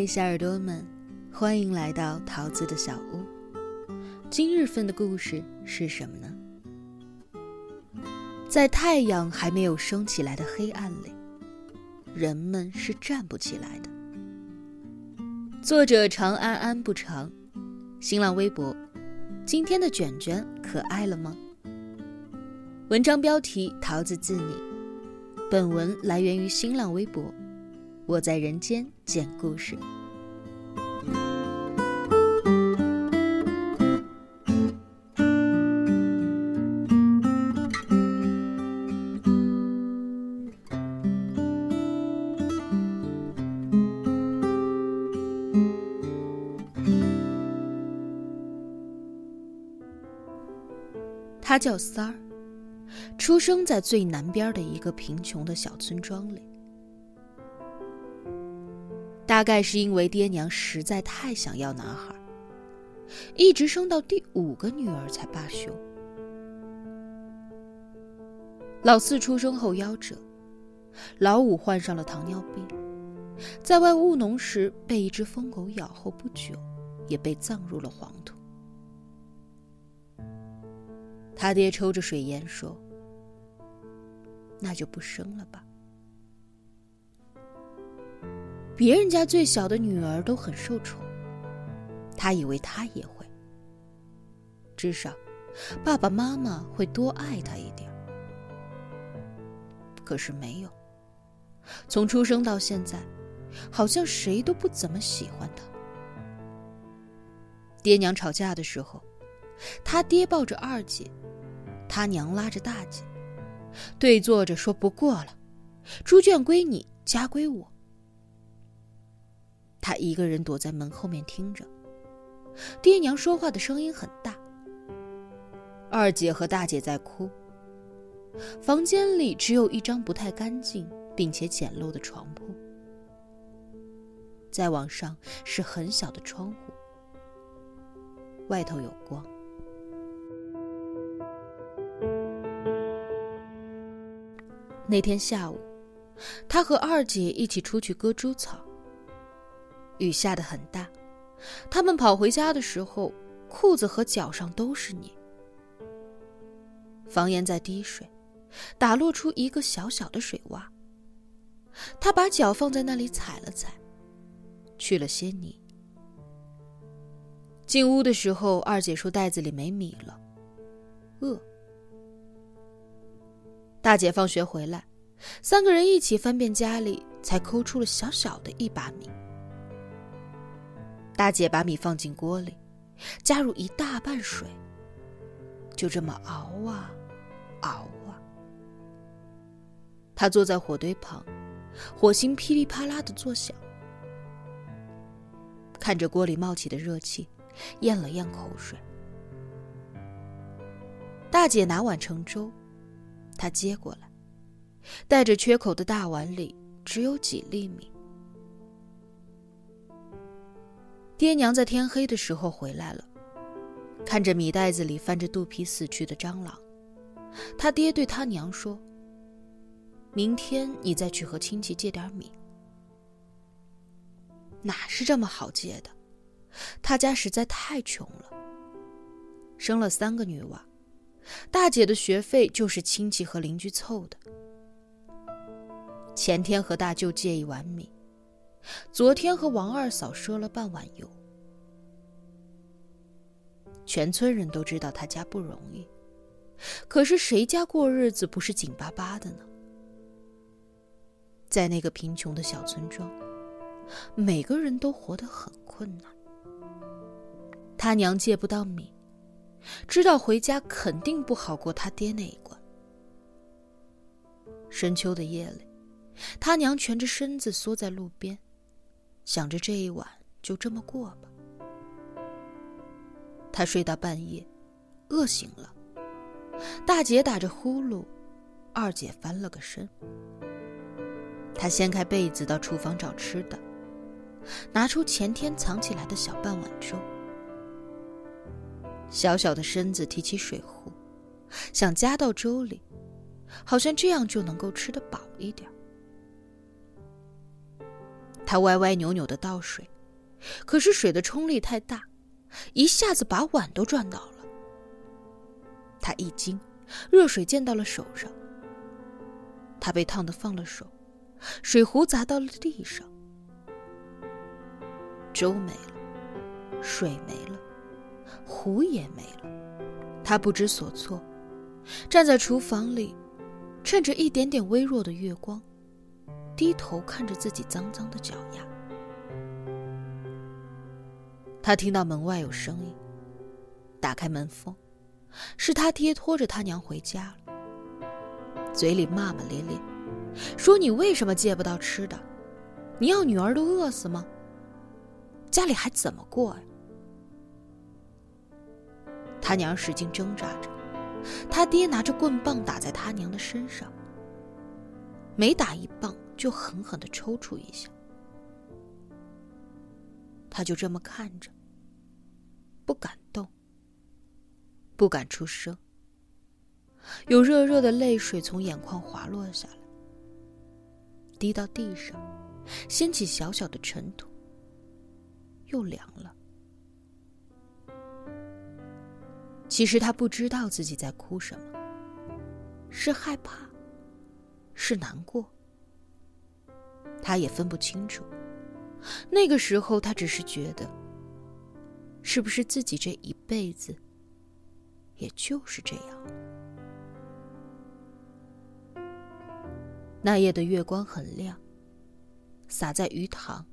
嗨，小耳朵们，欢迎来到桃子的小屋。今日份的故事是什么呢？在太阳还没有升起来的黑暗里，人们是站不起来的。作者长安安不长，新浪微博。今天的卷卷可爱了吗？文章标题：桃子自拟。本文来源于新浪微博。我在人间讲故事。他叫三儿，出生在最南边的一个贫穷的小村庄里。大概是因为爹娘实在太想要男孩，一直生到第五个女儿才罢休。老四出生后夭折，老五患上了糖尿病，在外务农时被一只疯狗咬后不久，也被葬入了黄土。他爹抽着水烟说：“那就不生了吧。”别人家最小的女儿都很受宠，他以为他也会，至少爸爸妈妈会多爱他一点。可是没有，从出生到现在，好像谁都不怎么喜欢他。爹娘吵架的时候，他爹抱着二姐。他娘拉着大姐，对坐着说：“不过了，猪圈归你，家归我。”他一个人躲在门后面听着，爹娘说话的声音很大。二姐和大姐在哭。房间里只有一张不太干净并且简陋的床铺，再往上是很小的窗户，外头有光。那天下午，他和二姐一起出去割猪草。雨下得很大，他们跑回家的时候，裤子和脚上都是泥。房檐在滴水，打落出一个小小的水洼。他把脚放在那里踩了踩，去了些泥。进屋的时候，二姐说袋子里没米了，饿。大姐放学回来，三个人一起翻遍家里，才抠出了小小的一把米。大姐把米放进锅里，加入一大半水，就这么熬啊，熬啊。她坐在火堆旁，火星噼里啪啦的作响，看着锅里冒起的热气，咽了咽口水。大姐拿碗盛粥。他接过来，带着缺口的大碗里只有几粒米。爹娘在天黑的时候回来了，看着米袋子里翻着肚皮死去的蟑螂，他爹对他娘说：“明天你再去和亲戚借点米。”哪是这么好借的？他家实在太穷了，生了三个女娃。大姐的学费就是亲戚和邻居凑的。前天和大舅借一碗米，昨天和王二嫂赊了半碗油。全村人都知道他家不容易，可是谁家过日子不是紧巴巴的呢？在那个贫穷的小村庄，每个人都活得很困难。他娘借不到米。知道回家肯定不好过他爹那一关。深秋的夜里，他娘蜷着身子缩在路边，想着这一晚就这么过吧。他睡到半夜，饿醒了，大姐打着呼噜，二姐翻了个身。他掀开被子到厨房找吃的，拿出前天藏起来的小半碗粥。小小的身子提起水壶，想加到粥里，好像这样就能够吃得饱一点。他歪歪扭扭的倒水，可是水的冲力太大，一下子把碗都转倒了。他一惊，热水溅到了手上。他被烫得放了手，水壶砸到了地上。粥没了，水没了，壶也没了。他不知所措，站在厨房里，趁着一点点微弱的月光，低头看着自己脏脏的脚丫。他听到门外有声音，打开门缝，是他爹拖着他娘回家了，嘴里骂骂咧咧，说：“你为什么借不到吃的？你要女儿都饿死吗？”家里还怎么过呀？他娘使劲挣扎着，他爹拿着棍棒打在他娘的身上，每打一棒就狠狠的抽搐一下。他就这么看着，不敢动，不敢出声，有热热的泪水从眼眶滑落下来，滴到地上，掀起小小的尘土。又凉了。其实他不知道自己在哭什么，是害怕，是难过，他也分不清楚。那个时候，他只是觉得，是不是自己这一辈子，也就是这样。那夜的月光很亮，洒在鱼塘。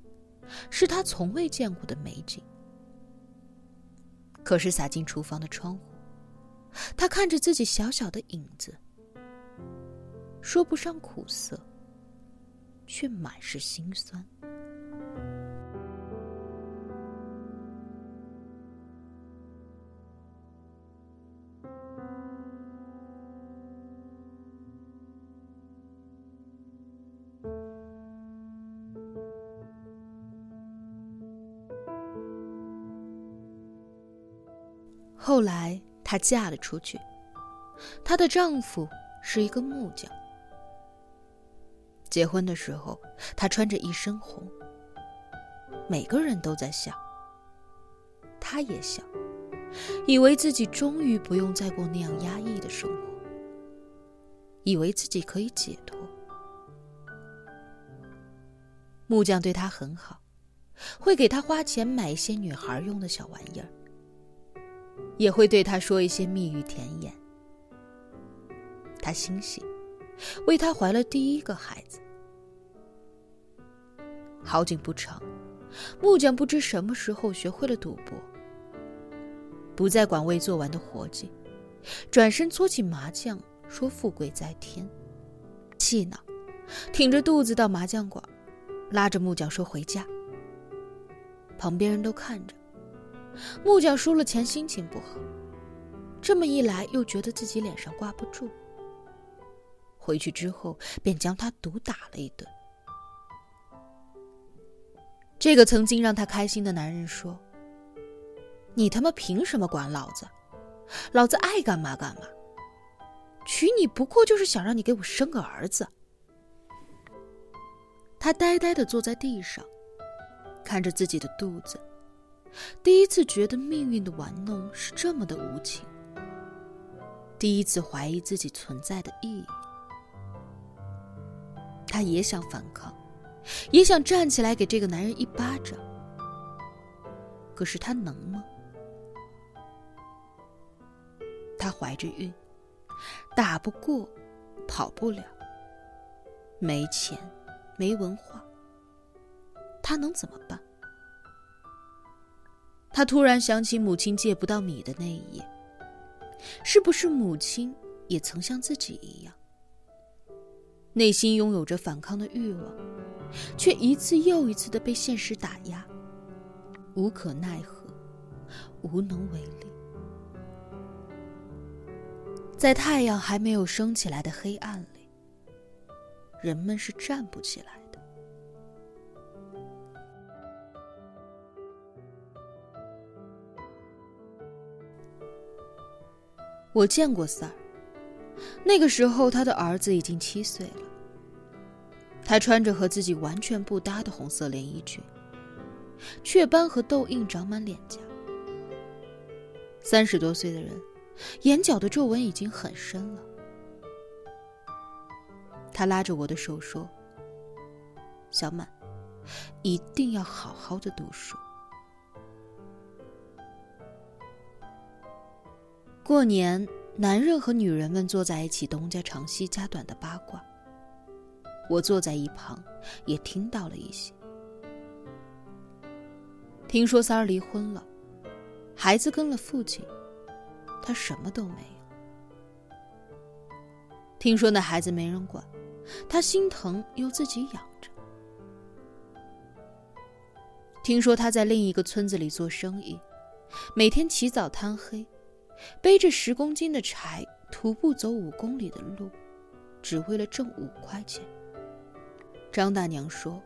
是他从未见过的美景。可是洒进厨房的窗户，他看着自己小小的影子，说不上苦涩，却满是心酸。后来，她嫁了出去。她的丈夫是一个木匠。结婚的时候，他穿着一身红。每个人都在笑，他也笑，以为自己终于不用再过那样压抑的生活，以为自己可以解脱。木匠对他很好，会给他花钱买一些女孩用的小玩意儿。也会对他说一些蜜语甜言。他欣喜，为他怀了第一个孩子。好景不长，木匠不知什么时候学会了赌博，不再管未做完的活计，转身搓起麻将，说富贵在天。气恼，挺着肚子到麻将馆，拉着木匠说回家。旁边人都看着。木匠输了钱，心情不好。这么一来，又觉得自己脸上挂不住。回去之后，便将他毒打了一顿。这个曾经让他开心的男人说：“你他妈凭什么管老子？老子爱干嘛干嘛。娶你不过就是想让你给我生个儿子。”他呆呆的坐在地上，看着自己的肚子。第一次觉得命运的玩弄是这么的无情，第一次怀疑自己存在的意义。他也想反抗，也想站起来给这个男人一巴掌。可是他能吗？他怀着孕，打不过，跑不了，没钱，没文化，他能怎么办？他突然想起母亲借不到米的那一夜，是不是母亲也曾像自己一样，内心拥有着反抗的欲望，却一次又一次的被现实打压，无可奈何，无能为力。在太阳还没有升起来的黑暗里，人们是站不起来的。我见过三儿，那个时候他的儿子已经七岁了。她穿着和自己完全不搭的红色连衣裙，雀斑和痘印长满脸颊。三十多岁的人，眼角的皱纹已经很深了。他拉着我的手说：“小满，一定要好好的读书。”过年，男人和女人们坐在一起，东家长西家短的八卦。我坐在一旁，也听到了一些。听说三儿离婚了，孩子跟了父亲，他什么都没有。听说那孩子没人管，他心疼又自己养着。听说他在另一个村子里做生意，每天起早贪黑，背着十公斤的柴，徒步走五公里的路，只为了挣五块钱。张大娘说：“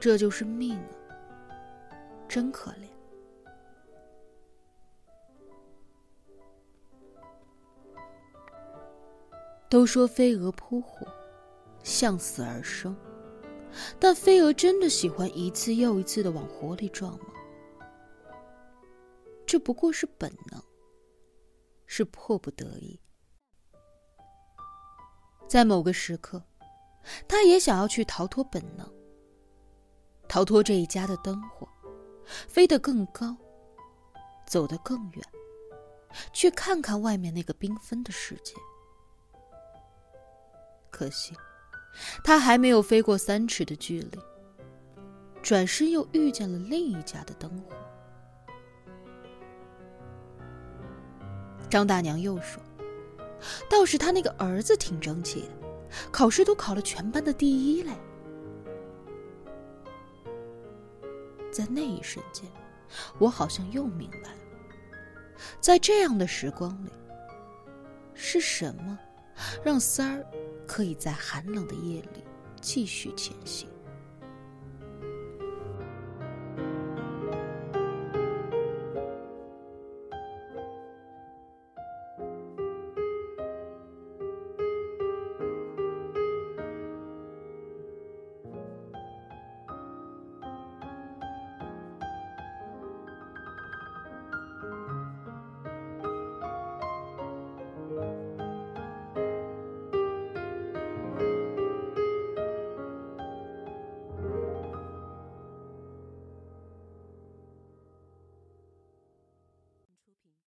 这就是命啊，真可怜。”都说飞蛾扑火，向死而生，但飞蛾真的喜欢一次又一次的往火里撞吗？这不过是本能，是迫不得已，在某个时刻。他也想要去逃脱本能，逃脱这一家的灯火，飞得更高，走得更远，去看看外面那个缤纷的世界。可惜，他还没有飞过三尺的距离，转身又遇见了另一家的灯火。张大娘又说：“倒是他那个儿子挺争气的。”考试都考了全班的第一嘞！在那一瞬间，我好像又明白了，在这样的时光里，是什么让三儿可以在寒冷的夜里继续前行？